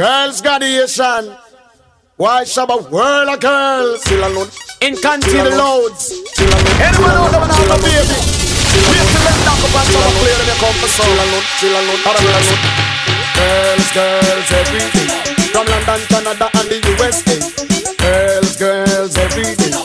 Girls graduation. Why shabba world of girls? Still alone. In country the loads. Still alone. Anyone out there a baby? Wait till them knock up and shabba play them come for so. Still alone. Still alone. Still alone. Girls, girls, everything. From London, Canada, and the USA. Girls, girls, everything. Crown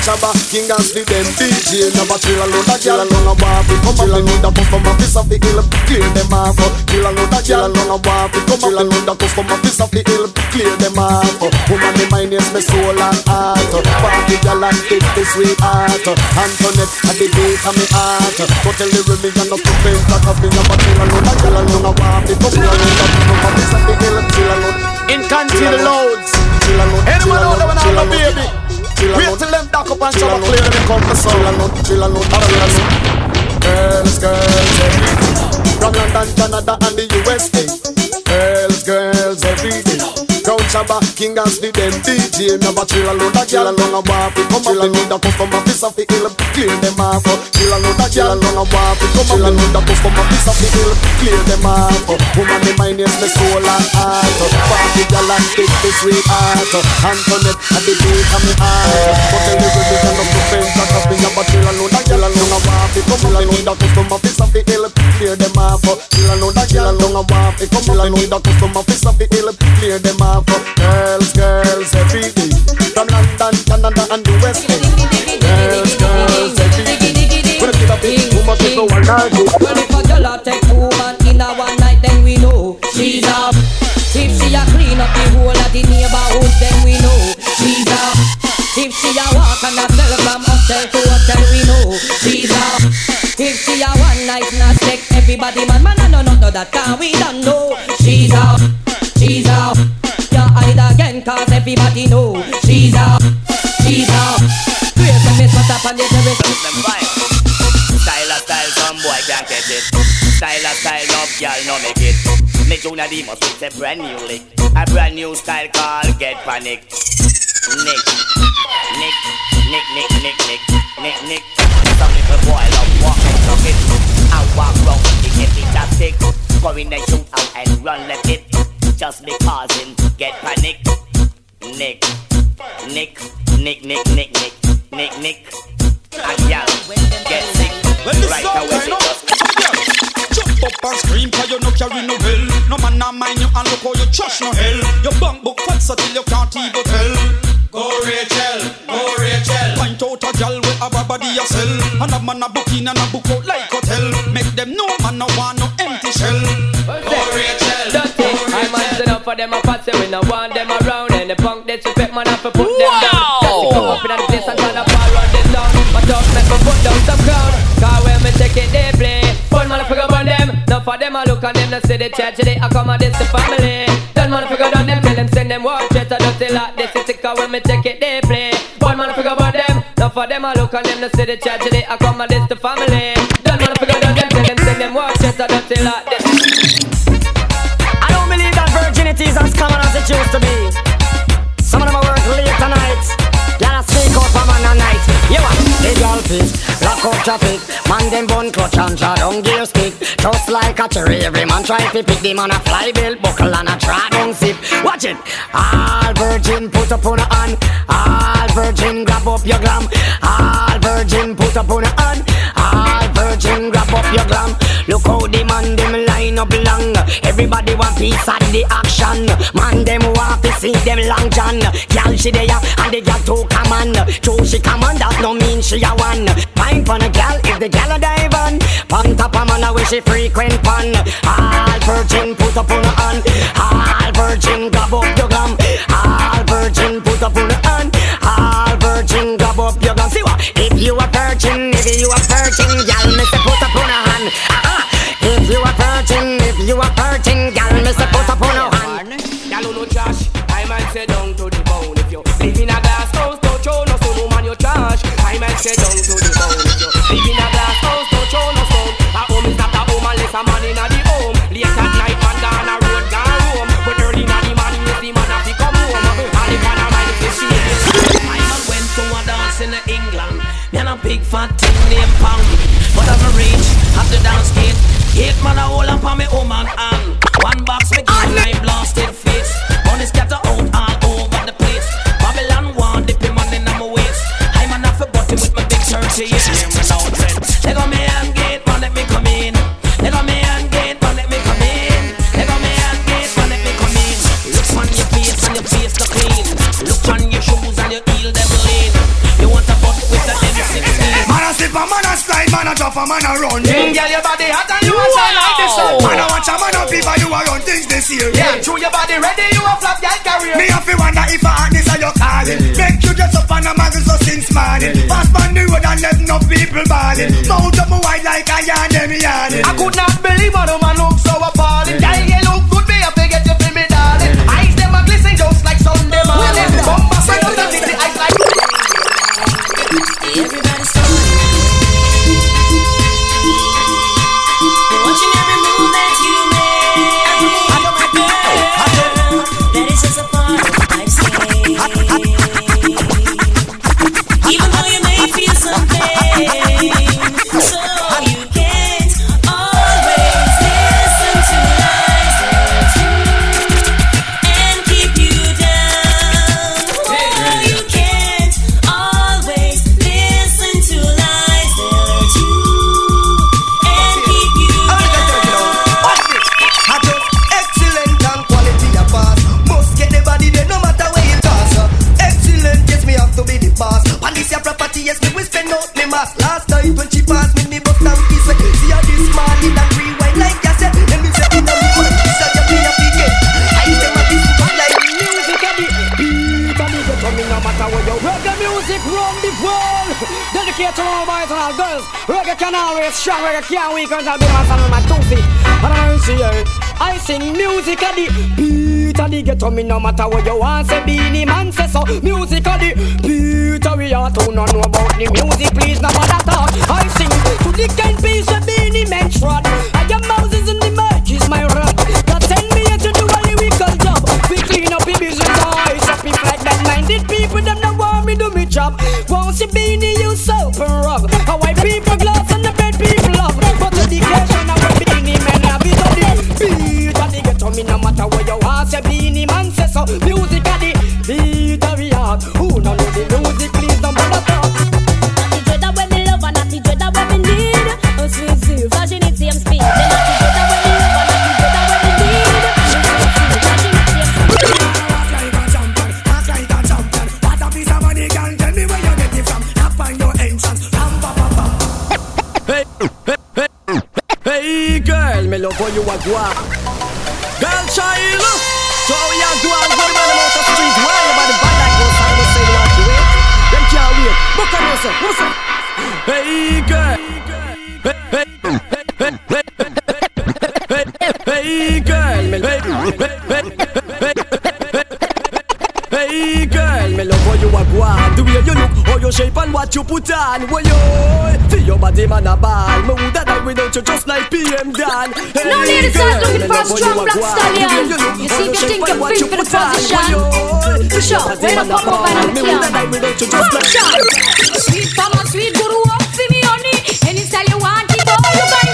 Shabba, King and Sleep, them DJ Never chill a load of gyal alone a walk Come in the puff from a piece of the hill Clear them off. Chill a load of gyal alone a walk Come in the puff from a piece of the hill Clear them off. Woman, the mind is my soul and heart. Party gyal and take the sweetheart Antoinette at the gate of me heart. Go tell the rhythm and not to faint a finger but chill a load of gyal alone a walk Come in the puff from a piece of the hill Chill a load In country loads. Anyone out there wanna have a baby Wait till them dock up and shower clear them come for soul and not chill not chill not Girls, girls, everything From London, Canada and the USA Girls, girls, everything Crown Shabba, King and Sleep, them DJ Never chill a load of gyal along a wharf Come up and need a puff from a piece of the hill Clear them off Chill a load of gyal along a wharf Come up and need a puff from a piece of the hill Clear them off Woman, the mind is my soul and heart Party gyal and take the sweetheart Antoinette at the beat of me heart But the religion of the friends that have been But chill a load of gyal along a wharf Come up and need a puff from a piece of the hill Clear them off Chill a load of gyal along a wharf Come up and need a puff from a piece of the hill Clear them off Girls, girls, every day. From London, Canada and the West End Girls, girls, every day. When I get up in, woman, people want to go Well, if a girl take woman in a one night, then we know she's up If she a clean up the whole of the neighborhood, then we know she's up If she a walk and a sell from hotel to hotel, we know she's up If she a one night not take everybody man, man, I know no, no, that can we don't know She's up, she's up cause everybody know She's up, she's up Great when me spot up on the terrace. Style of style, some boy can't catch it. Style of style, love girl, no make it. Me Junior D must fix a brand new lick. A brand new style called Get Panic. Nick, Nick, Nick, Nick, Nick, Nick, Nick, Nick. Some little boy love walking, tuck it. I walk round, he get me chopstick. Go in and shoot out and run left it. Just because him get panic. Nick, Nick, Nick, Nick, Nick, Nick, Nick, Nick. And yeah, get sick. Right away, she just Jump up and scream cause you no carry no well No man not mind you and look how you trash no hell. Your bank book fat so till you can't even tell. Go Rachel, go Rachel. Point out a gal with a body a sell And a man a book in and a book out like hotel. Make them know man no want no empty shell. Go Rachel, Dirty, I man stand up for them a patsy We no want them around And the punk man have to put them down. Dirty come up in the place and try to fall run this down. But talk make me put down some crown Cause when me take it they play. Fun man figure on them. Now for them I look on them They say the church they accommodate the family. Done man figure on them Tell them send them watch it I don't tell like this. It's cause when me take it they play. Fun man figure on them. Now for them I look on them They say the church they accommodate the family. Done man figure on them Tell them send them watch it I don't tell like this. I don't believe that virginity is as common as it used to be. Traffic. Man them bun clutch and draw down gear stick. Just like a cherry, every man try to pick the man a fly bill buckle and a try down zip Watch it. All virgin put up on a hand. All virgin grab up your glam. All virgin put up on a hand. All virgin grab up your glam. Look how the man them line up long. Everybody want piece of the action. Man them want to see them long john. Girl she there and the girl too come on. True she come on that no mean she a one. Fine for a girl if the girl a dive on. Pon top a man a where she frequent pon. All virgin put up on hand. All virgin grab up your glam. All virgin put up on hand. All virgin grab up your glam. See what? If you a virgin, if you a virgin, girl me I down to the bone. Live in a glass house, don't show no stone. A home is not a home unless a man the home. Late at night, man a road, gone home. But early the morning, you see man have to come home. And if man a mind I man went to a dance in England. Me and a big fat thing named Pound. But I'm a reach at the dance gate. Eight man a hold up on me oh woman hand. Slide, man a man a run. Mm, girl, your body hot and you a shine like the sun. Man a watch a man a fever, you a run things this year. Yeah, true, your body ready, you a flop girl career. Me have to wonder if a hotness are your calling. Make you dress up on a magazine so since morning. Pass on the road and let no people balling. Mount up my white like a yarn, them yarning. I could not believe how the man look so appalling. Girl, you look good, me have to get you for me, darling. Eyes them a glisten just like Sunday morning. Bumper sweat up the city, eyes like. Everybody's and girls Reggae can always strong, reggae can't weak Until my son with my two feet. And I see her I sing music and the beat and the ghetto. Me no matter where you want Say Beenie Man say so. Music and the beat and we are to no know about the music Please no bother talk I sing to the kind piece of Beenie Man trot I am Moses in the mic is my rod. God send me here to do a lyrical job. We clean up the business eyes up if like that minded people them no me do me job. Won't see beanie you soap and rub How white people gloss and the bed people love. But education and what beanie men have it on the beat. And they get to me no matter where you are Say. Beenie man say so. Music at the beat of the heart. Who no know the music please don't bother me love how you a. Girl, child, so how you a go on? Go down the mouth street, why you body bad like those I was say what you wait. Them can't wait. Book on yourself. What's up? Hey, girl. Hey, girl, me hey, hey, girl, me love how you a go. The way you look, how you shape and what you put on. Why you? Body man a ball. Me woulda die without you just like PM Dan. Hey, Now, ladies, I'm looking for a strong black stallion. You see, you think you're fit for the position? For sure. Your body When I man a come over ball. and Me kill. woulda die without you just like Sweet mama, sweet guru up for me honey. Any style you want it, boy, you can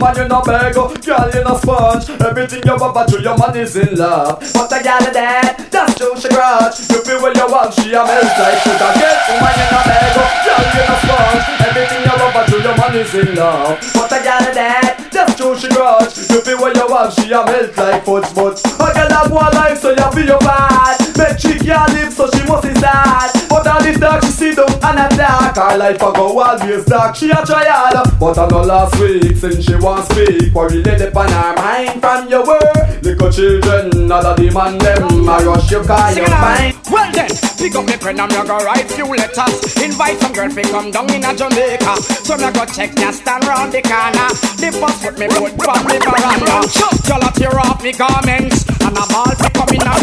woman you no beg, girl you no sponge. Everything you want to your man is in love. But a girl that, that's too she grudge. You feel when you want, she a melt like sugar Get woman you no beg, girl you no sponge. Everything you want to your man is in love. But a girl that, that's too she grudge. You feel when you want, she a melt like fudge But a girl have one life so you feel your bad. Make she can't live so she must is sad All this dark she see down and a dark Her life a go always dark, she a try hard But I know last week since she want speak Worry lay upon her mind from your word Little children, all of the man them I rush you cause you Sing it mind. Well then, pick up me pen and me go write few letters. Invite some girl fi come down in a Jamaica. So me go check ya stand round the corner. The bus put me boat from the veranda. Y'all a tear off me garments and a ball fi come in a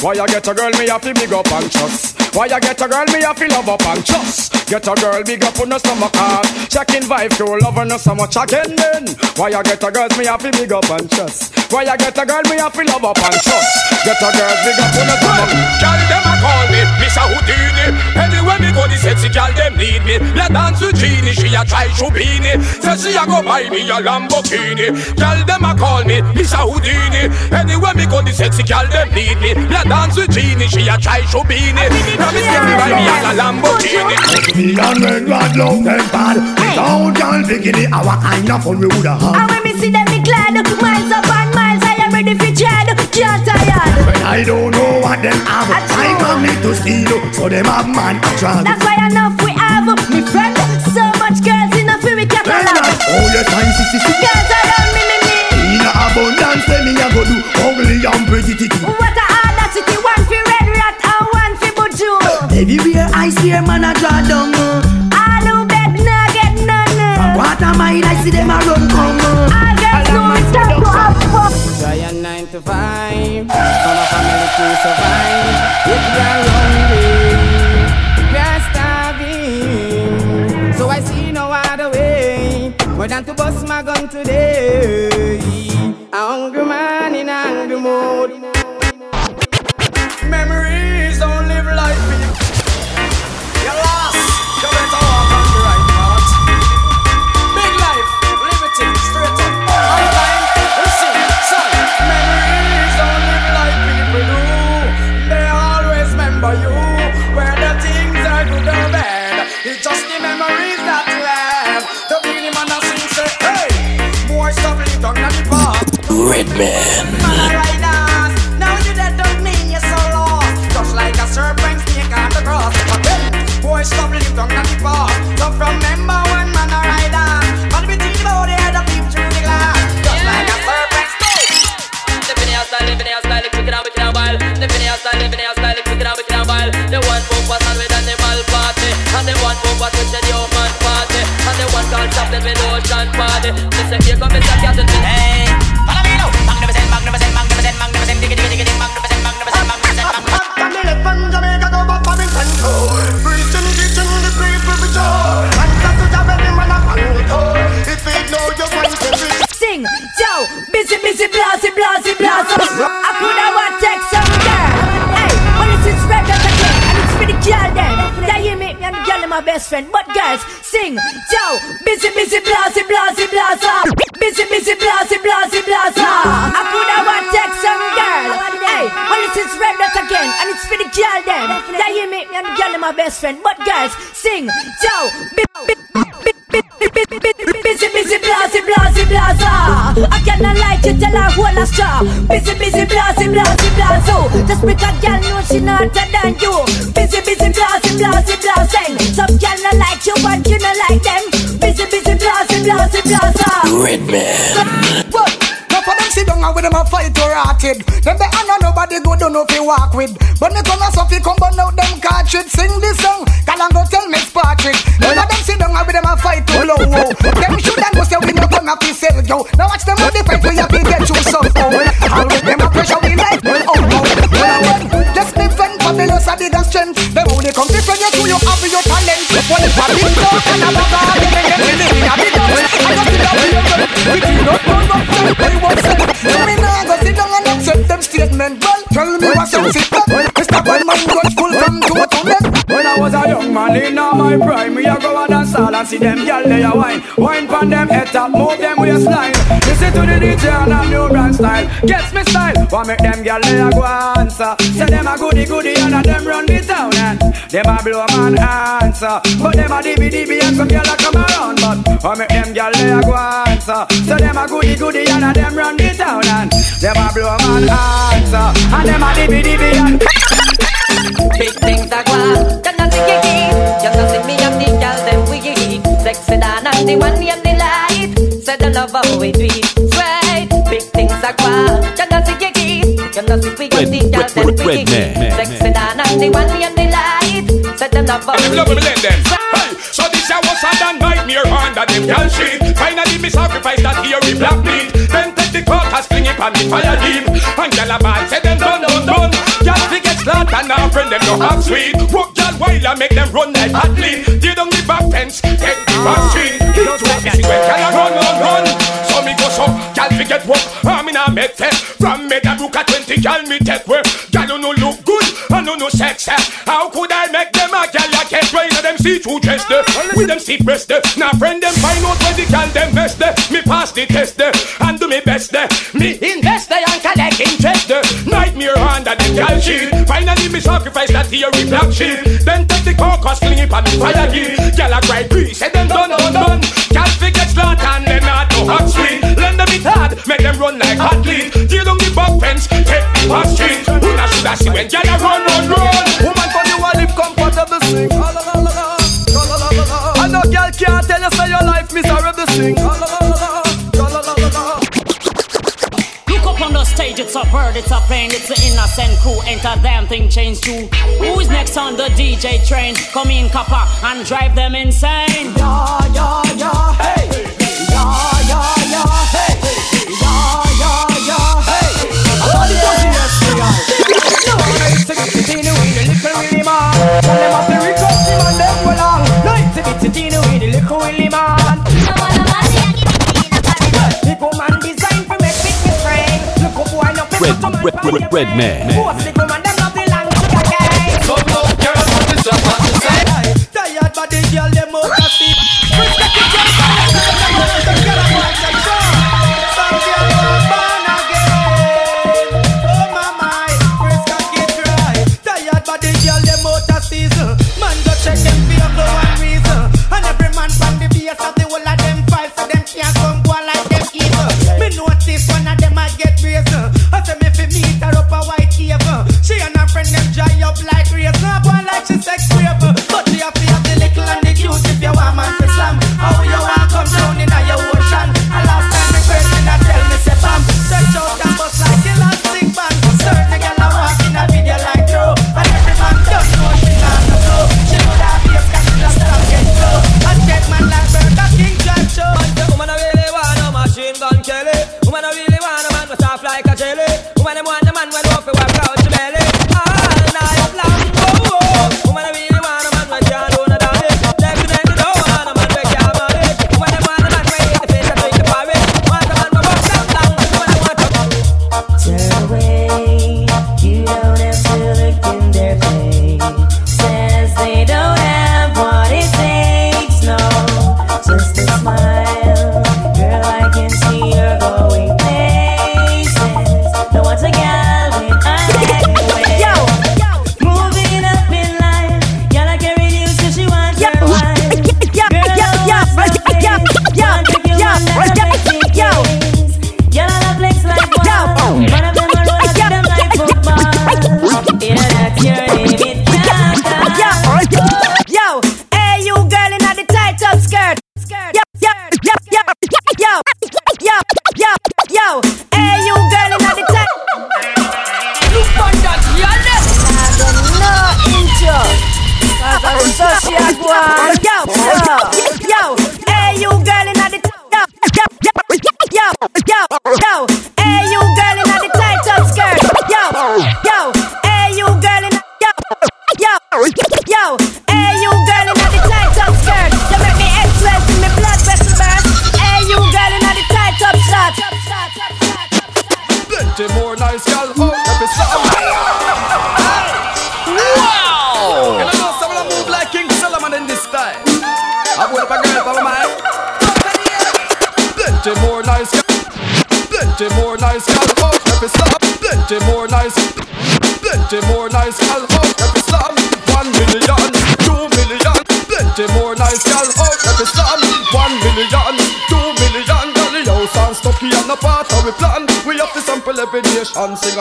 Why you get a girl me have to big up and trust? Why you get a girl me have to love up and trust? Get a girl big up on the stomach heart. Checking vibe to love her no so much again then. Why you get a girl me have to big up and trust? Why you get a girl me have to love up and trust? Get a girl big up on the stomach. Girl them a call me Mr. Houdini. Anywhere me go, the sexy girl them need me. Let dance with Genie, she a try Shubini. Say she a go buy me a Lamborghini. Girl them a call me Mr. Houdini. Anywhere me go, the sexy girl them need me. Let dance with Genie, she a try Shubini. Now me say me buy me a Lamborghini. Me and red rod love them bad. Without girl bikini, our kind of fun we woulda And when me see them, me glad. Miles up and miles, I am ready for Chad. Can't tired. When I don't know what them have, A true. I come need to steal, so them have man a drag. That's why enough we have. Me friend, so much girls in a fury Then catalog. I oh your time, sissy, sissy. Girls around me, me, me. In a abundance, let me a go do ugly and pretty titty. What a audacity, one for red rat and one for buju. Everywhere I see a man a draw down. uh. All who beg, nah get none. From what a mile I see them a run come. uh. All girls know it's time to have fun. Try a nine to five, from a family to survive. If we are hungry, we are starving. So I see no other way more than to bust my gun today. A hungry man in a hungry mood. Memories blasey. Just because girl know she not hotter than you. Busy, busy, blasey, blasey, blasey. Some girl not like you, but you not like them. Busy, busy, blasey, blasey, blasey. Redman. Now for them sit down and with them a fight or rotted. Them they know nobody good don't know if you walk with. But me come and so fi come burn out them cartridge. Sing this song, call and go tell Miss Patrick. None of them sit down and with them a fight to low. Them should and go say we no come up to sell yo. Now watch them with the fight we have to get you some Come different you to you have your talent. One if a big dog and a bag of them them them a big dog. I just sit down them. We clean up all up they want sell. So me nah go sit down and accept them statement. Well, tell me what's up from toe. When I was a young man in all my prime, me a go a dance hall and see them gyal they a wine, wine pon them head top, move them waistline. Listen to the DJ and a new brand style, gets me style. Why make them gyal they a go answer? Say them a goody goody and a them run the town and them a blow man answer. But them a dibby and some gyal a come around, but why make them gyal they a go answer? Say them a goody goody and a them run the town and them a blow man answer. And them a dibby and Big things are gone, you know see kiki You know see me and the girl them wiggy Sexy down and the one and the light. Say the love how we do it Right, big things are gone, you know see kiki You know see we got the girl them wiggy Sexy down and the one and the light. Say the love how we do me. Hey, so this year was a done nightmare under them girl shit. Finally me sacrifice that here we black meat. Then take the coat and sling it on the fire deep. And gyal a ball say them done done done. Gyal them no have sweet. Rock y'all while I make them run like athlete. They don't give back fence, take the back street. Hit to a missing when y'all run, run, run. So me go so, y'all forget what I'm in a make test. From me that book at 20, y'all me take where y'all no look good, I no no sex. Eh. How could I make them a y'all I can't rain them see through dress there with them see breast there. Now friend them find out where the y'all them best there. Me pass the test there and do me best there. Me invest there and collect interest there. Under the gal sheet. Finally me sacrifice that theory black sheet. Then take the carcass fling it on the fire gear. Gal a cry grease, say them done done done. Gal forget slaughter and them not no hot street. Lend them it hard, make them run like hot lead. Tear down the back fence, take the back street. Who not should I see when gal a run run run? Woman for you a live comfortable sing. La, la, la, la, la. La, la, la, la. And no girl can't tell you say your life miserable sing. La, la. A bird, it's a plane, it's an innocent crew. Ain't a damn thing changed too. Who's next on the DJ train? Come in, copper, and drive them insane. Yeah, yeah, yeah, hey. Yeah, yeah, yeah, hey. Yeah, yeah, yeah, hey. Thought it was yesterday. No, I used to get the little Willie man. Tell them off the request him and them go long. No, it's a bit in Red, red, red, man.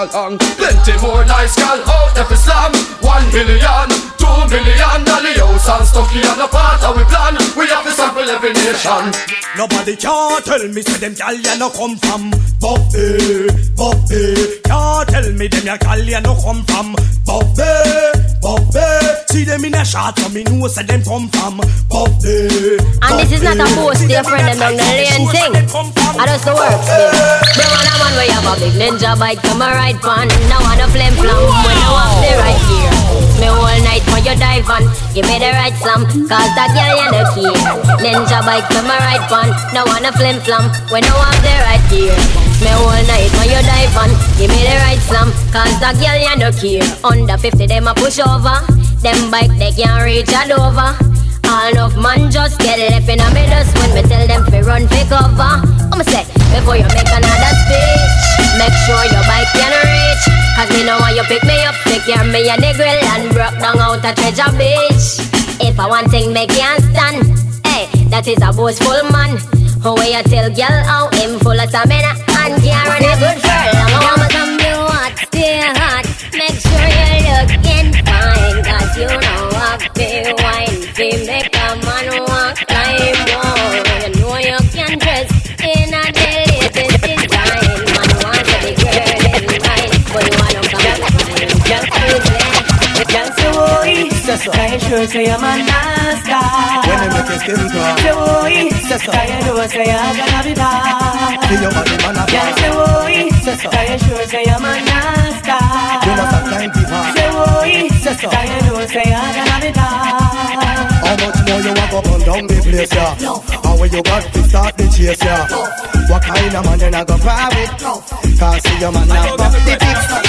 Plenty more nice gal out every slum. One million, two million. The house and stucky and a part of we plan. We have to sample every nation. Nobody can tell me say them gal ya no come from Buffy, Buffy. Can't tell me them ya gal ya no come from Buffy. See them in a shot so me know say them come from Buffy. And this is not a boast, dear friend, and on the lane thing. I just the works, baby. Me want a man where you have a big ninja bike, come a ride pan. Now want a flame flam when I walk the right gear. Me all night when you dive on. Give me the right slam, cause that girl you the key. Ninja bike come my right one. No wanna flim flam when I have the right gear. Me all night when you dive on. Give me the right slam, cause that girl you no care. Under 50 them a push over. Them bike they can't reach a Dover. All enough man just get left in a dust when me tell them fi run fi cover. I'ma say before you make another speech, make sure your bike can reach. Cause me know when you pick me up, take care me a the grill and broke down out a treasure beach. If I want thing me can't stand, hey, that is a boastful man. Who way you tell girl how him full of stamina a good for long. I want some blue hot, hot. Make sure you're looking fine, you know nasty? When you make your skin crawl. Say oi, say so. Can you know say I'm gonna be bad? See your body man a Girl say oi, say so. Can you sure say I'm a nasty? You know some time people. Say oi, say so. Can you know say I'm gonna be bad? How much more you want to burn down the place, yeah? How when you got to start the chase, yeah? What kind of man you not gonna private? Cause see your man not back the ticks.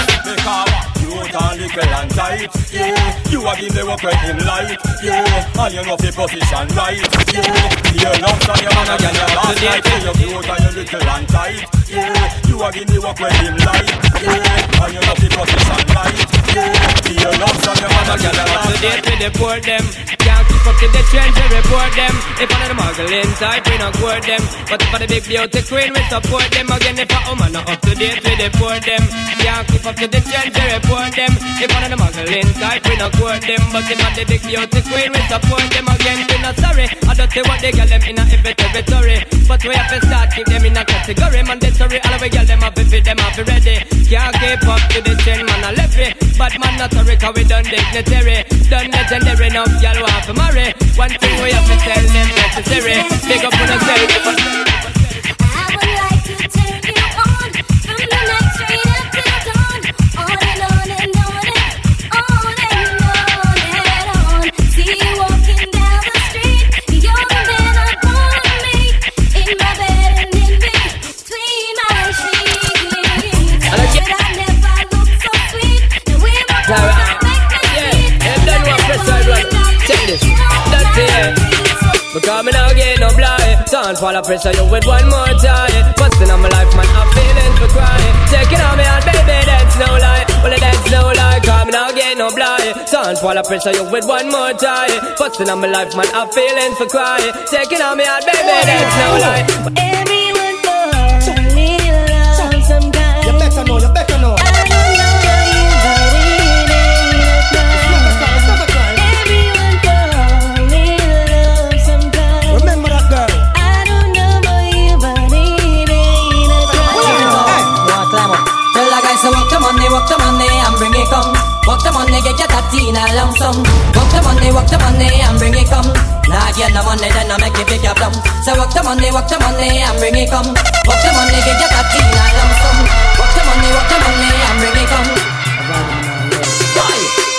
And little and tight, yeah. You are give the work when him light, yeah. And you know the position right, yeah. Your lumps on your man again, your last night, yeah. You cute and you little and tight, yeah. You are give the work when him light, yeah. And you know the position right, yeah. Your lumps on your man again, your last to night. with the poor them. Can't keep up to the trends, we report them. If one of the muggle inside, we not court them. But for the big beauty queen, we support them. Again, if a woman not up to date the poor them. Can't keep up to the trends, we report them. If one of the muggle inside, we not court them. But if for the big beauty queen, we support them. Again, we not sorry. I don't say what they get them in a every territory. But we have to start keep them in a category. Mandatory, all of we get them up if them up ready. Can't keep up to the trend, man, I left it. But man, not sorry, cause we done dignitary. Done legendary, enough, y'all want to. One thing we have to tell them necessary. Big up on the Because me now get no blind. Don't fall a pressure you with one more time. Busting on my life man I'm feeling for crying Taking on me out baby that's no lie. Well that's no lie. Cause me now get no blind. Don't fall a pressure you with one more time. Busting on my life man I'm feeling for crying Taking on me out baby that's no lie money, work the money and bring it come. Work the money, get your tatty in a lump sum. Work the money, work the money and bring it come.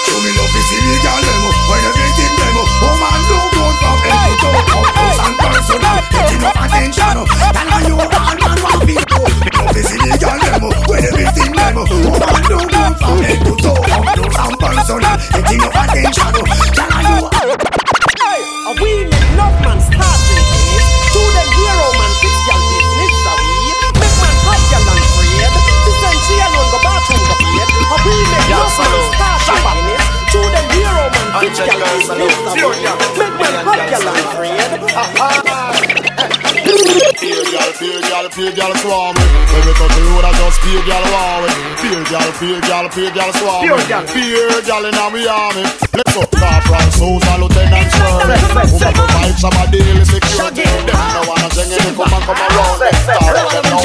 Show me love is illegal them When everything them Woman do good from head to toe House and personal Get enough attention. Tell her you all man want be do? Me love is illegal them When everything them Woman do good from head to toe House and personal Get enough attention. Tell her you A we make enough man start make enough man start. To the hero man fix y'all business. A we make man hot y'all and afraid. Pure gal, pure gal, pure gal swarm When we touch the road, I just pure gal wow Pure gal, pure gal, pure gal swarm Pure gal. Pure gal in army Let's go Corporal Sousa, Lieutenant Who got provide some of daily security Them no wanna sing any come and come around Start them down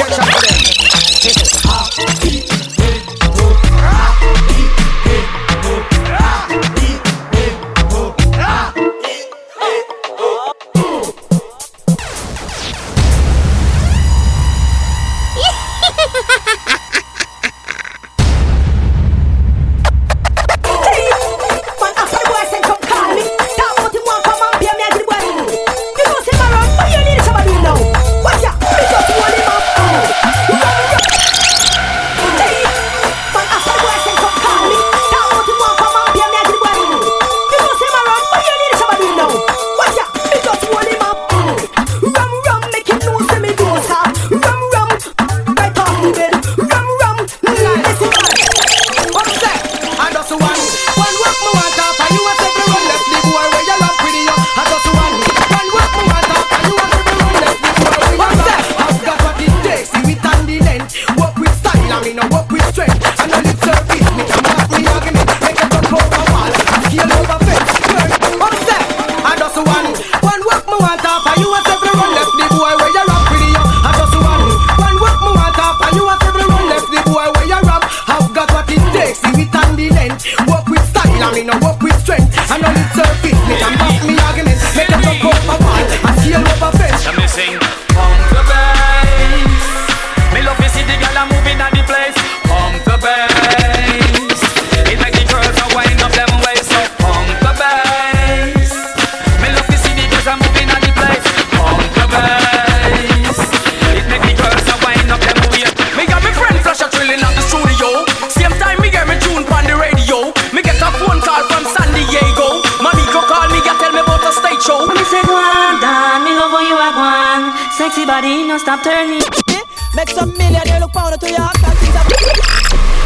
Make some million, look pound to your heart,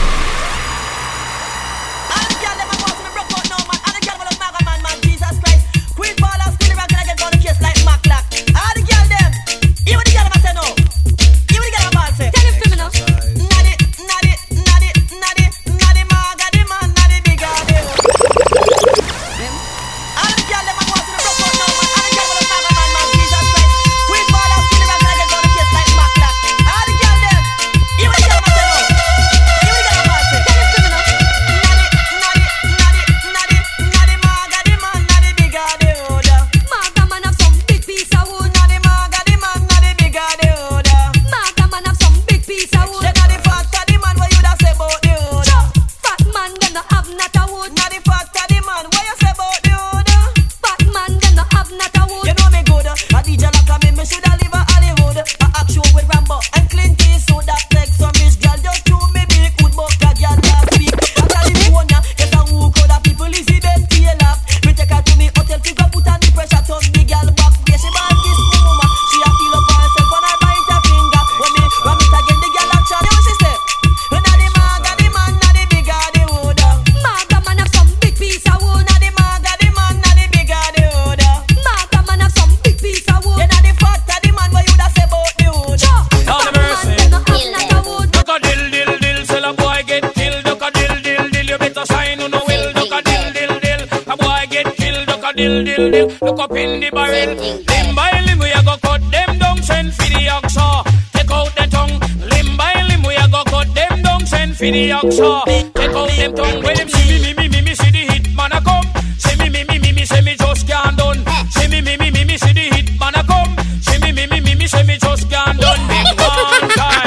barrel. Limb by limb we a go cut them down, send for the oxa. Take out the tongue. Limb by limb we a go cut them down, send for the oxa. Take out them tongue. When them see me me me me me see the hit man a come. See me me me me me see me just can't done. See me me me me me see the hit man a come. See me me me me me see me just can't done. Them one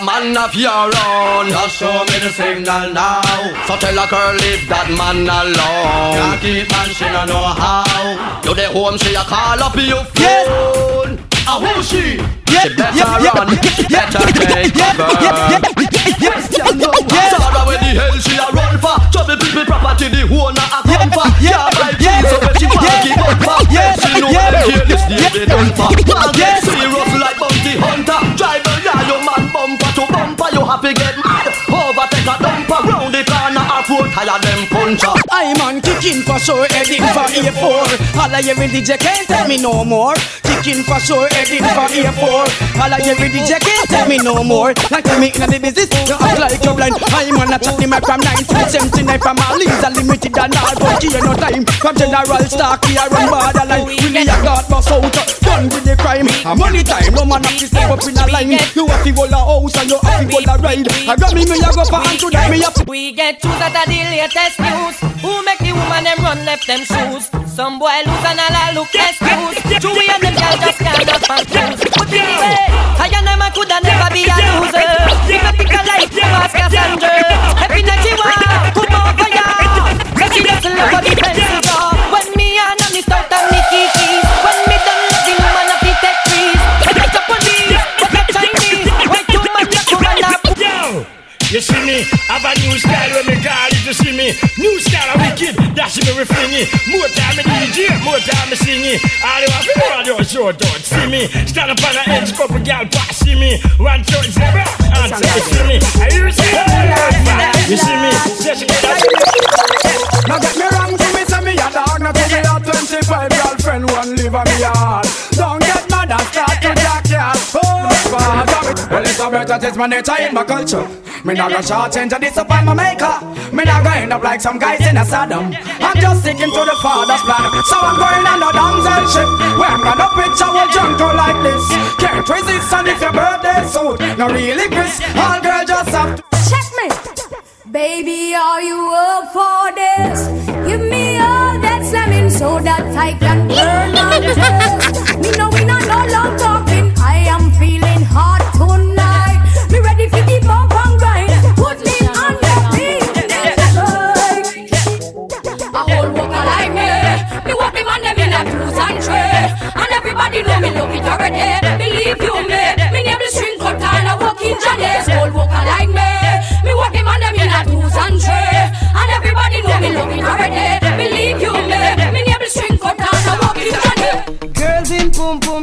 a man of your own? Just show me the signal now. So tell a girl leave that man alone. Can't keep man, she no know how. You the home, she a call up your phone. A who she? She better run, better take cover. Sarah, where the hell she a run for? Trouble people property, the owner a come for. Yeah, my piece, so when she want give up for. She know where the careless David done for. Man get serious happy get mad? Overtake a dumper round the corner. A four tire them puncher. I man kicking for sure, heading for A4. All I every DJ can't tell me no more. Kicking for sure, heading for A4. All I every DJ can't tell me no more. Like to me in the business, you act like you're blind. I'm man a chat the mic from 9 to 79 from all leads are limited and all, but here no time. From General Stark, we are run borderline. Really a god boss out, done with the crime. A money time, no man have to step up in a line. You have to hold a house and you have to hold a ride. I got me, me a go for and to that me up. We get choose at the latest news. Who make the woman them run left them shoes? Some boy lose and all I look excuse. Chewy and them I just can't help myself. Put it away. I and them I coulda never be a loser. If I pick a life, you ask Cassandra. Every night you want, come over ya. So she just love what the pencil. When me and start. When me done man I be that crazy. I just a police, not a Chinese. Why do my people not? You see me have a new style when me call. You see me? New style she me with flingy. More time me DJ, more time me singing. All you have to know, your show don't see me. Stand up on the edge, couple gal pass see me. One shot zebra, and tell me see me. I hear you say, you see me. Say she get that. Now get me wrong, to me say me a dog, now. to me a 25 girlfriend, one live on me yard. birth that is my nature in my culture. Me not gonna shortchange and disappoint my maker. Me not gonna end up like some guys in a Saddam. I'm just sticking to the father's plan. So I'm going on a damsel ship. Where I'm gonna picture a jungle like this. Can't resist and if your birthday suit. No really Chris, all girls just have to. Checkmate. Baby, are you up for this? Give me all that slamming so that I can burn.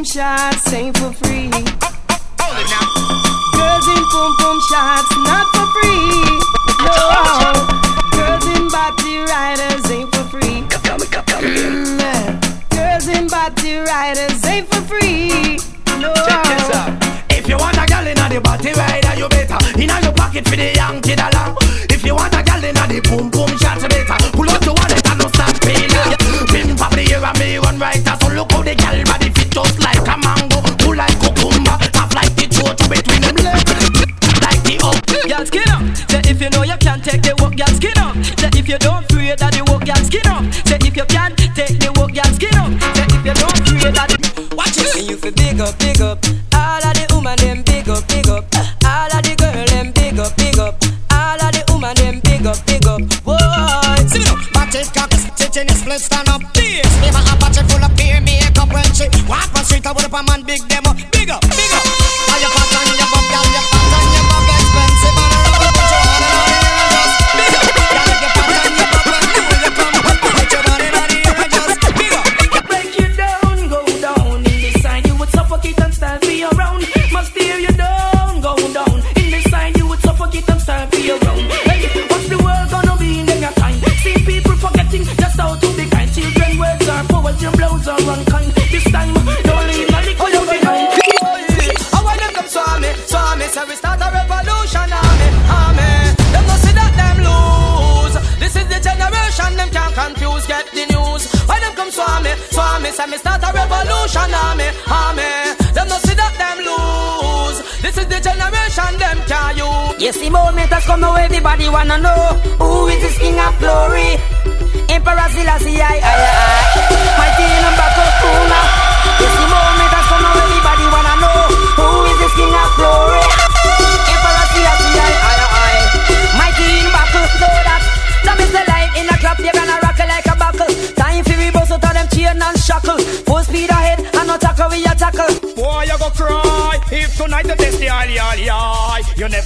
sunshine, same for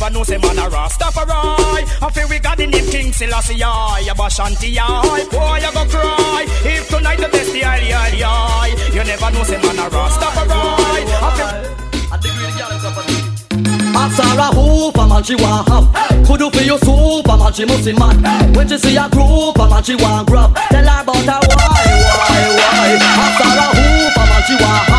never know say man a Rastafari. I feel we got the name King Selassie I, a Bashanti I. Boy, you go cry if tonight the best the aye, aye, aye. You never know say man a Rastafari. I feel. I think Ask her a hoop, a she want have hey. Could do for you soup, a she must be mad hey. When she see a group, a man she want grab hey. Tell her about her why, why, why Ask her a hoop, a she want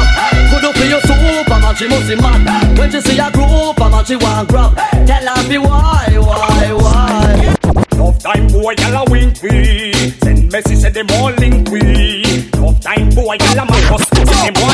and she must mad When she see a group of man she want grab Tell her be why, why, why? Tough time boy, y'all a wink we. Send message, say them all link we. Tough time boy, y'all a man Send them all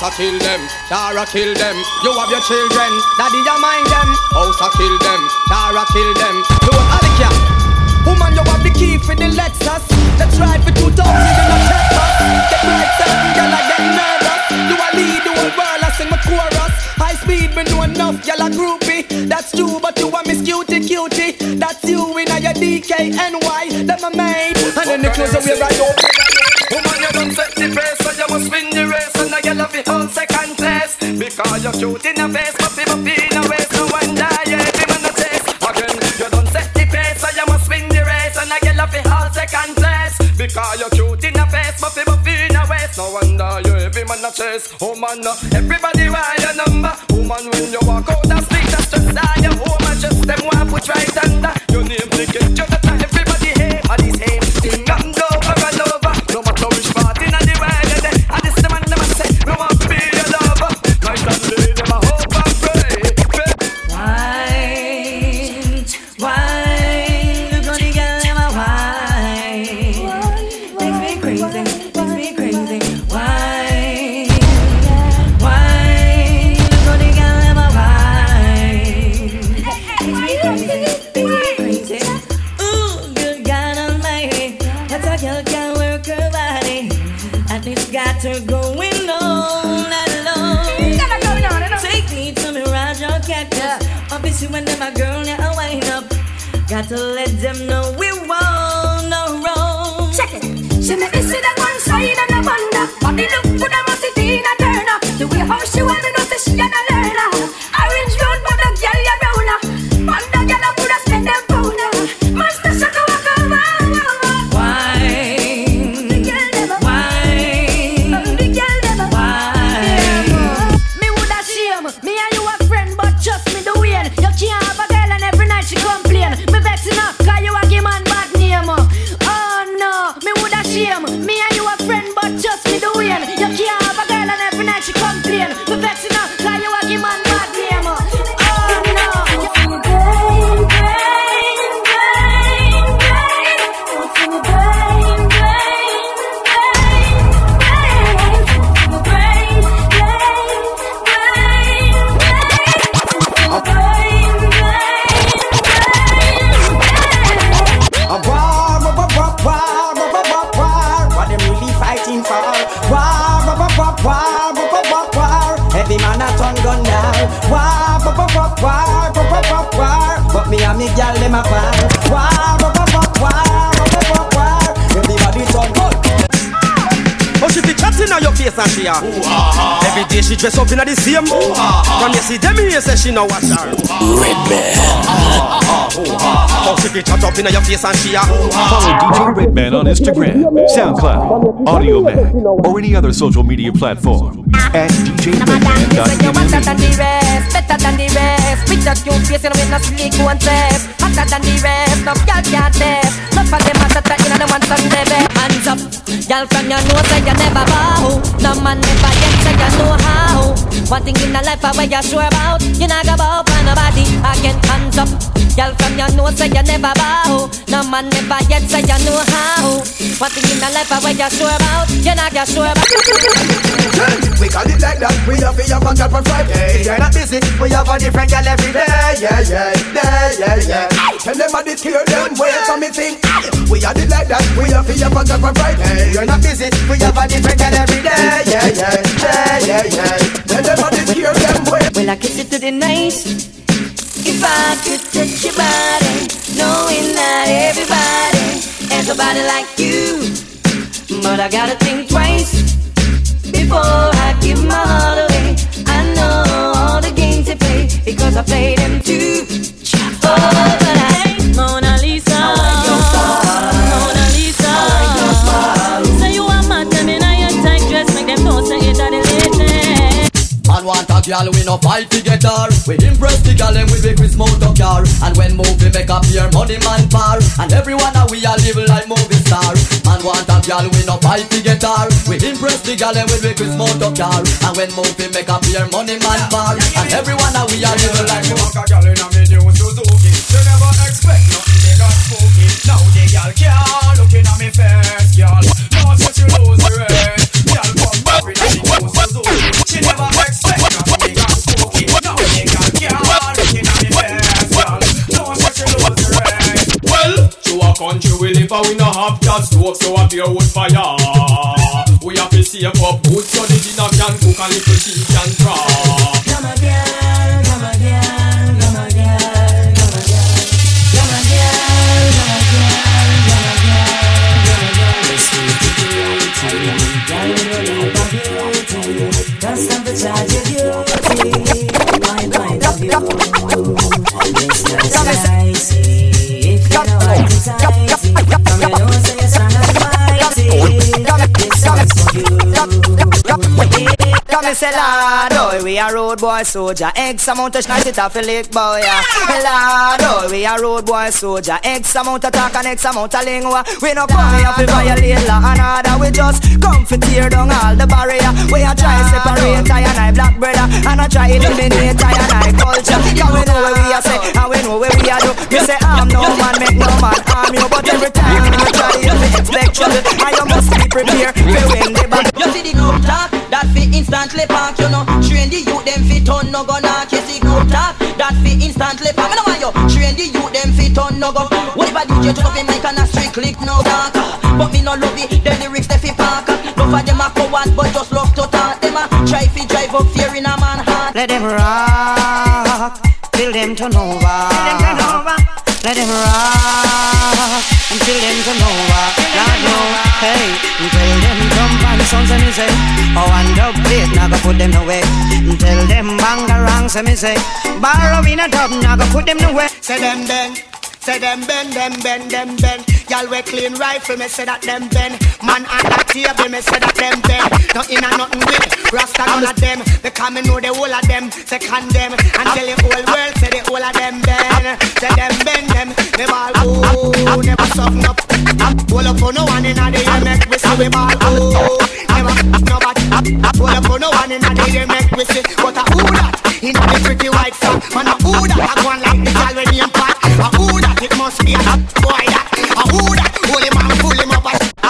House a kill them, Dara kill them. You have your children, daddy ya mind them. House a kill them, Dara kill them. You want Alicia? Woman, you have the key for the Lexus. Let's for 2000 in a box. Get right, certain girl, I get nervous. You a lead the whole world, I sing my chorus. High speed, me know enough, y'all a groupie. That's you, but you a miss cutie cutie. That's you in your DKNY. Them a made, and then the clothes that we right over. It all second place. Because you're cute in the face, puppy puppy in the waist, no wonder you every man a chase. Again, you don't set the pace, so you must win the race, and now you love it all second place. Because you're cute in the face, puppy puppy in the waist, no wonder you every man a chase. Oh man, everybody want your number. Woman, when you walk out the street, war, pop pop war. But me and me gyal dem a war, war, pop pop pop war, war. Everybody turn good. Oh, she be chatting on your face and she a. Every day she dress up inna the same. Ooh-ah-ha. From yesterday me say she no watch her. Red man. Up in your face and Follow DJ Redman on Instagram, SoundCloud, Audiomack, or any other social media platform at You up, girl from your nose say you never bow. No man never yet say you know how. One thing in the life where you sure about. You not go bow for nobody. Hands up, girl from your nose say you never bow. No man never yet say you know how. One thing in the life I where you sure about. You not go sure about. We call it like that. We have a young girl from Friday. You're not busy. We have a different girl every day. Yeah, yeah, yeah, yeah, yeah. Tell them I did hear them. Wait for me think. We have it like that. We have a young girl from Friday. You're not busy. We have a different girl every day. Yeah, yeah, yeah, yeah, yeah. Tell them I did hear them. Wait. Well, I kiss it to the night. If I could touch your body, knowing that everybody has a body like you. But I gotta think twice before I give my heart away. I know all the games they play because I play them too. Oh, but I Mona Lisa, a girl, we no fight to get her. We impress the girl and we make Chris motor car. And when movie make up your money man par. And everyone that we are live like movie star. Man want a girl, we no fight to get her. We impress the girl and we make Chris motor car. And when movie make up your money man par. And everyone that we a live like a new Suzuki. You never expect nothing they got spooky. Now the girl can't look inna me face, girl. Now since you Cause we no have gas stove, so a beer wood fire. We have to save up wood so the dinner can cook and little tea can draw. Come again, come again, Come and say, Lord, oh, we a road boy soldier. X amount of shit, it a feel lick boy. yeah. Lord, oh, we a road boy soldier. X amount of talk and X amount of lingua. We no come here for violate law and order. We just come for tear down all the barrier. We a try separate I and I black brother. And I try eliminate I and I culture. Cause we know where we are say, and we know where we are do. Me say, I'm no man, make no man harm you. But every time you try, you expect trouble. You must be prepared for win the battle. You see the group talk fit instantly park, you know. Train the youth them fit on no go knock. You see group talk that fit instantly park. Me know why you train the youth them fit on no go. What if I DJ turn up in mic and a straight click no dark? But me no love it. The lyrics they fit park. No for them a coward, but just love to talk. Them a try fi drive up fear in a man heart. Let them rock, till them turn over. Let them rock, until them turn over. Lord know, hey, tell them jump and sons and me say, oh and dub plate, now go put them away. Tell them bang around, so me say, borrow in a dub, now go put them away. Say them bend, say them bend, them bend, them bend. Y'all wear clean rifle, me say that them bend. Man on that table, me say that them bend. Nothing and nothing with Rasta none of them. Because me know the whole of them. Say condemn and tell the whole world say the whole of them bend. Say them bend them, they ball oh, never soften up. Pull up on no one in the year, make we see we ball oh, never nobody. Pull up on no one in the year, make we see. But a who that in the pretty white frock, man a who that I go on like the girl when name pot. A who it must be a boy that. A who that holy man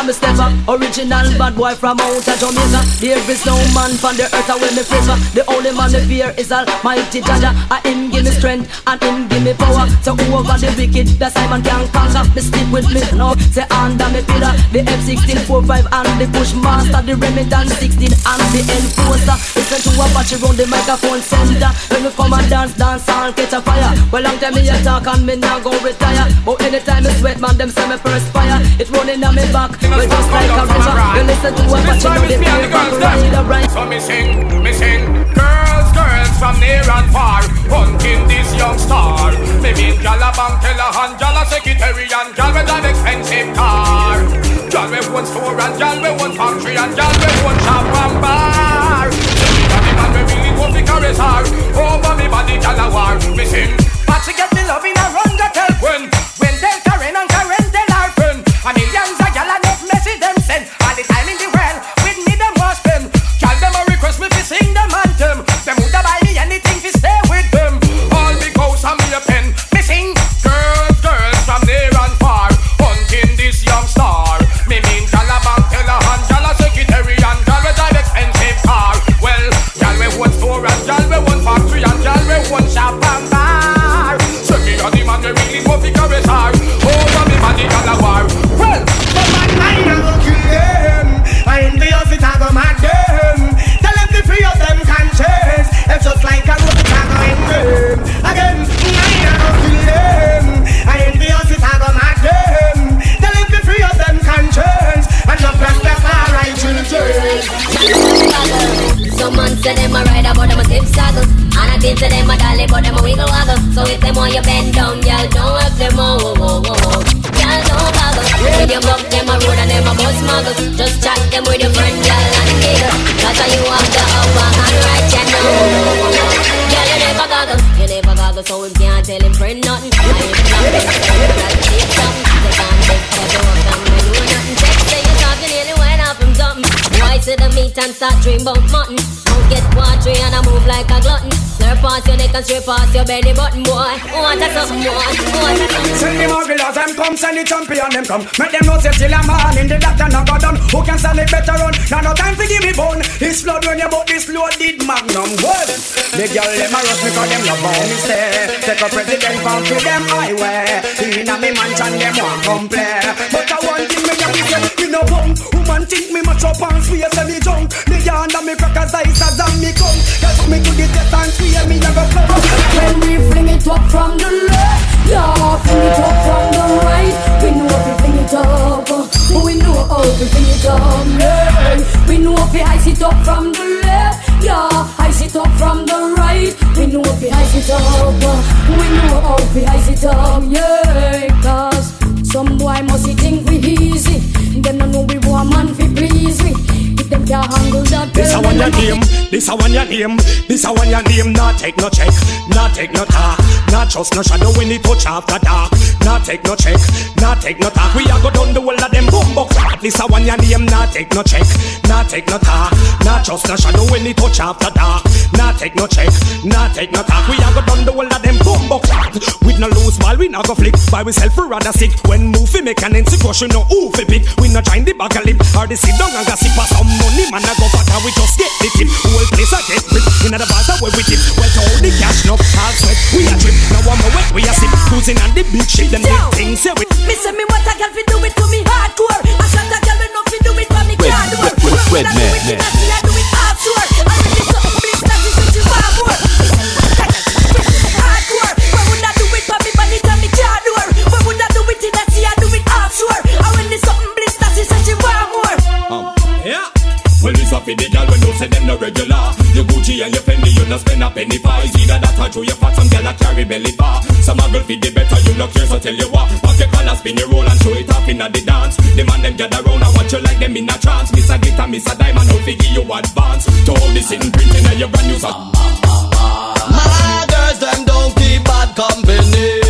up. I'm a stepper, original bad boy from out of Jamaica. There is no man from the earth where me favor. The only man me fear is Almighty Jaja. I him give me strength and him give me power. So over the wicked, the Simon can conquer. Me stick with me now, say under me pillar. The F16, 45 and the push master, the Remington 16 and the enforcer. Listen to a batch around the microphone center. When we come and dance, dance and catch a fire. Well, long time me a talk and me now go retire. But anytime me sweat, man, them say me perspire. It running on me back. Well, just like a river. You listen to a batch and the feel back ride a ride. So me sing, me sing Girls, girls from near and far Hunting this young star. Me mean Jala Bank, Tellahan, Jala Secretary And Jal with an expensive car. Jal with one store and Jal with one factory And Jal with one shop and bar. So me got the man we really want to carry her Over me body Jala war Me sing But she get me love in a run that help when When Del Karen and Karen Del are friend A millions the time in the world With me them was spend Tell them a request me to sing children. Some man say them a ride but them a tip saddle. And I been to them a dolly but them a wiggle waggle. So if them want you bend down, y'all don't have them oh, oh, oh, oh, oh. Y'all don't goggle When you buck them a road and them a bus muggle. Just chat them with your friend, y'all and nigga That's how you have the upper hand right, know. Y'all you never goggle, you never goggle So we can't tell him friend nothing. I ain't nothing, gotta take something. They can't take that you up to the meat and start dream about mutton get watery and I move like a glutton. Slurp past your neck and straight past your belly button, boy. Want a something, boy. Want a something. Send the mugglers, them come, send the champion, them come. Make them know say till a man in the doctor no go done. Who can stand it better run? Now no time to give me bone. It's blood when you bought this loaded magnum. Well, the girl them a rush me 'cause them love how me stay. Take a president from to them highway. Inna me mansion them want come play. But I one thing me have to say, me no bum. Woman think me match up and swear say me junk. Me yarn and me crackers ice as and me come. Get me to the test and swear me a go. When we fling it up from the left, yeah, fling it up from the right. We know if we fling it up, but we know how to fling it up. Yeah. We know if we ice it up from the left, yeah, ice it up from the right. We know if we ice it up, we know how to ice it up. Yeah, cause some boy must think we easy. Them no know we want man fi please we. If them can't handle that, This a one your name, this a one your name, this a one your name. Not take no check, not take no talk, not trust no shadow when it touch after dark. Not take no check, not take no talk. We a go down the whole This a one your name, not take no check, not take no talk, not trust no shadow when it touch after dark. Not take no check, not take no talk. We a go down the whole of them bumbo crap. With no loose ball, we not go flick. By we self we rather sick. When move we make an NC crush, you know who fi pick. We not trying the bag of lip or the sit down and gossip for some money. Man a go fat and we just get the tip. Whole place a get rip. In the balls where we dip. Well to hold the cash no all sweat. We a trip. Now I'm a wet, we a sip. Cruising on the big ship. Them big things say we. Me say me what a girl fi do it to me can't do it. Red- Red When I do man, it, man. I see I do it offshore. I ready something please that is what you want more. Hardcore. When would I do it for me body tell me can't do it. When would I do it in I see I do it offshore. I when there's something bliss that is what you want more. Yeah. Well, this a for the gal when you say them no regular. Your Gucci and your Fendi, you no spend a penny for. It's either that or through your fat, some gal a carry belly bar. Some a girl feed the better, you no care, so tell you what. Pop your collar, spin your roll and show it off inna the dance. The man them gather round and watch you like them in a trance. Miss a glitter, miss a diamond, how fi give you advance. To all the sitting print inna your brand new song. My girls, them don't keep bad company.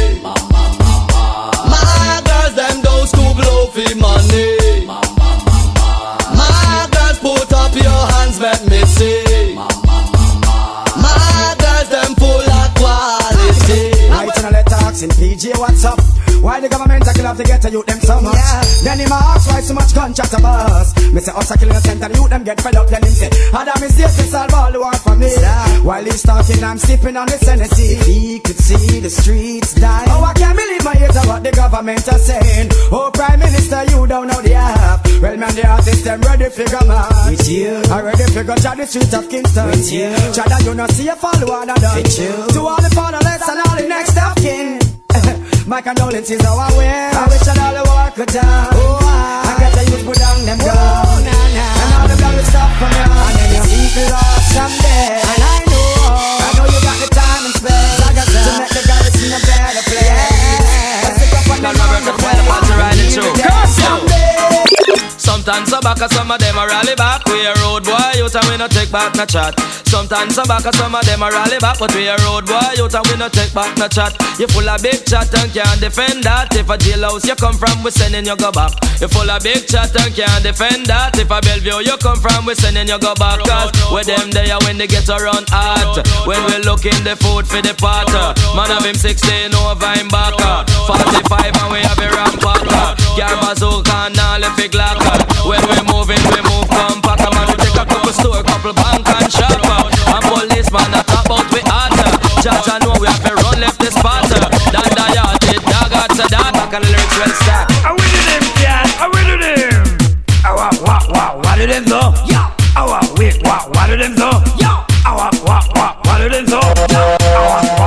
My girls, them don't scoop low for money. My girls, put up your hands, let me see. My girls, them full of quality. Right in a letter asking PJ what's up. Why the government a kill off the ghetto youth them so much? Then him ask why so much gunshot a bust. Me say us a killing a center, the youth them get fed up. Then him say, Adam is here to solve all the war for me. While he's talking, I'm sipping on the Tennessee. He could see the streets die. Oh, I can't believe my ears what the government are saying. Oh, Prime Minister, you don't know the half. Well, man, the artists them ready figure man. With you, I ready figure chat the street of Kingston. With you, that you not see a follow and a done. With you, to all the fatherless and all the next of kin. My condolences how I wear. I wish that all the war could die. Oh, I, I get the youth put down them oh, guns. Oh, nah, nah. And all the blood will stop from you. And then you see the lost someday. And I know, I know you got the time and space. Like I said, to make the guys in a better place. Let's pick up on the road to play. Sometimes I back, some of them a rally back. We a road boy, youth and we no take back no chat. Sometimes I back, some of them a rally back, but we a road boy, youth and we no take back no chat. You full of big chat and can't defend that. If a jailhouse you come from, we sending you go back. You full of big chat and can't defend that. If a Bellevue you come from, we sending you go back. Cause with them there when they get around hot. When we looking the food for the pot. Man of him 16 over him back. 45 and we have a rampart. Car bazooka and all the big locker. When we moving, we move compact. Man, we take a couple store, couple bank and shop. And policeman a talk about we hot. Judge I know we have to run left the spot. Dan da ya did dog out to that. And the lyrics well start. I win to them, cat. I win to them. I wa wa wa wa do them so. Yeah. I wa wait wa wa do them so. Yeah. I wa wa wa wa do them so. I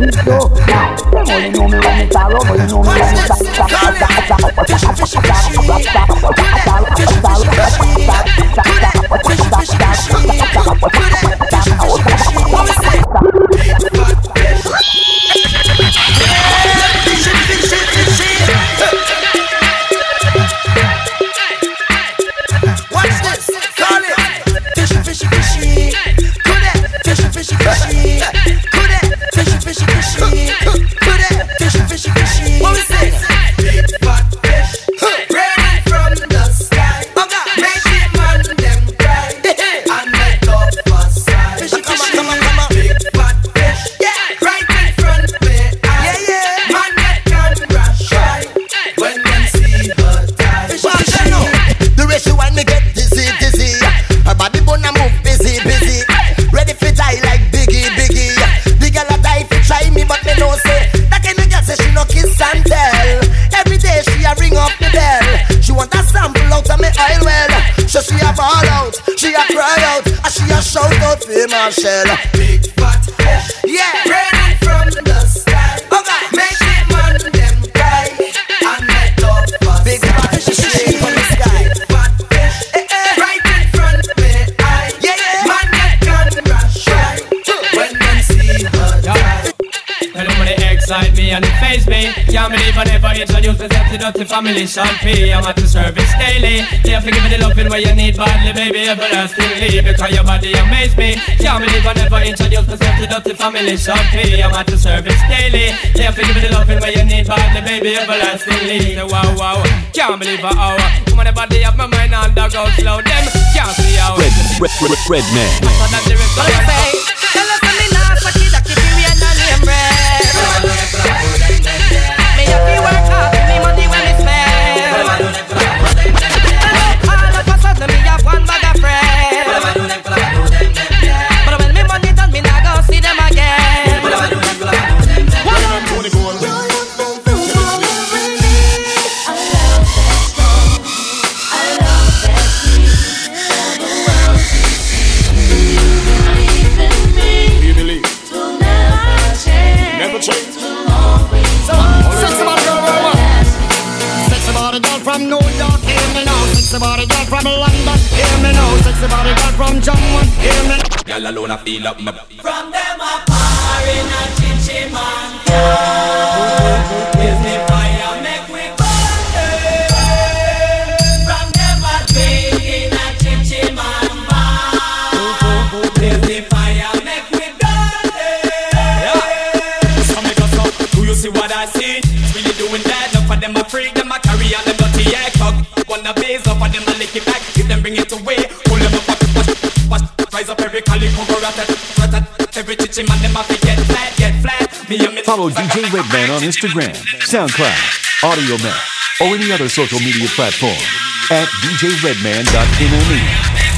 only know me when me tall up. Only know me when me tall tall family Sean P. I'm at the service daily. They have to give me the loving where you need badly, baby, everlastingly. Because your body amaze me. Can't believe I never introduced myself to dirty family Sean P. I'm at the service daily. They have to give me the loving where you need badly, baby, everlastingly. So wow, wow. Can't believe I hour. Come on, the body of my mind and dog go slow. Them can't see how. Red, red, red, red man. So that the now. Sexy body girl from Jamaica, hear me? Now. Girl alone I feel up my From them a par in a chichi man Give me fire, make we burn. From them a drink in a chichi man bar Give me fire, make we burn. So make us up, do you see what I see? Really doing that, enough of them a freak. Them a carry on them dirty egg. Talk, wanna base up of them a lick it back Fi get flat, get flat. Me and me Follow DJ Redman on Instagram, SoundCloud, Audio Audiomack, or any other social media platform at djredman.me.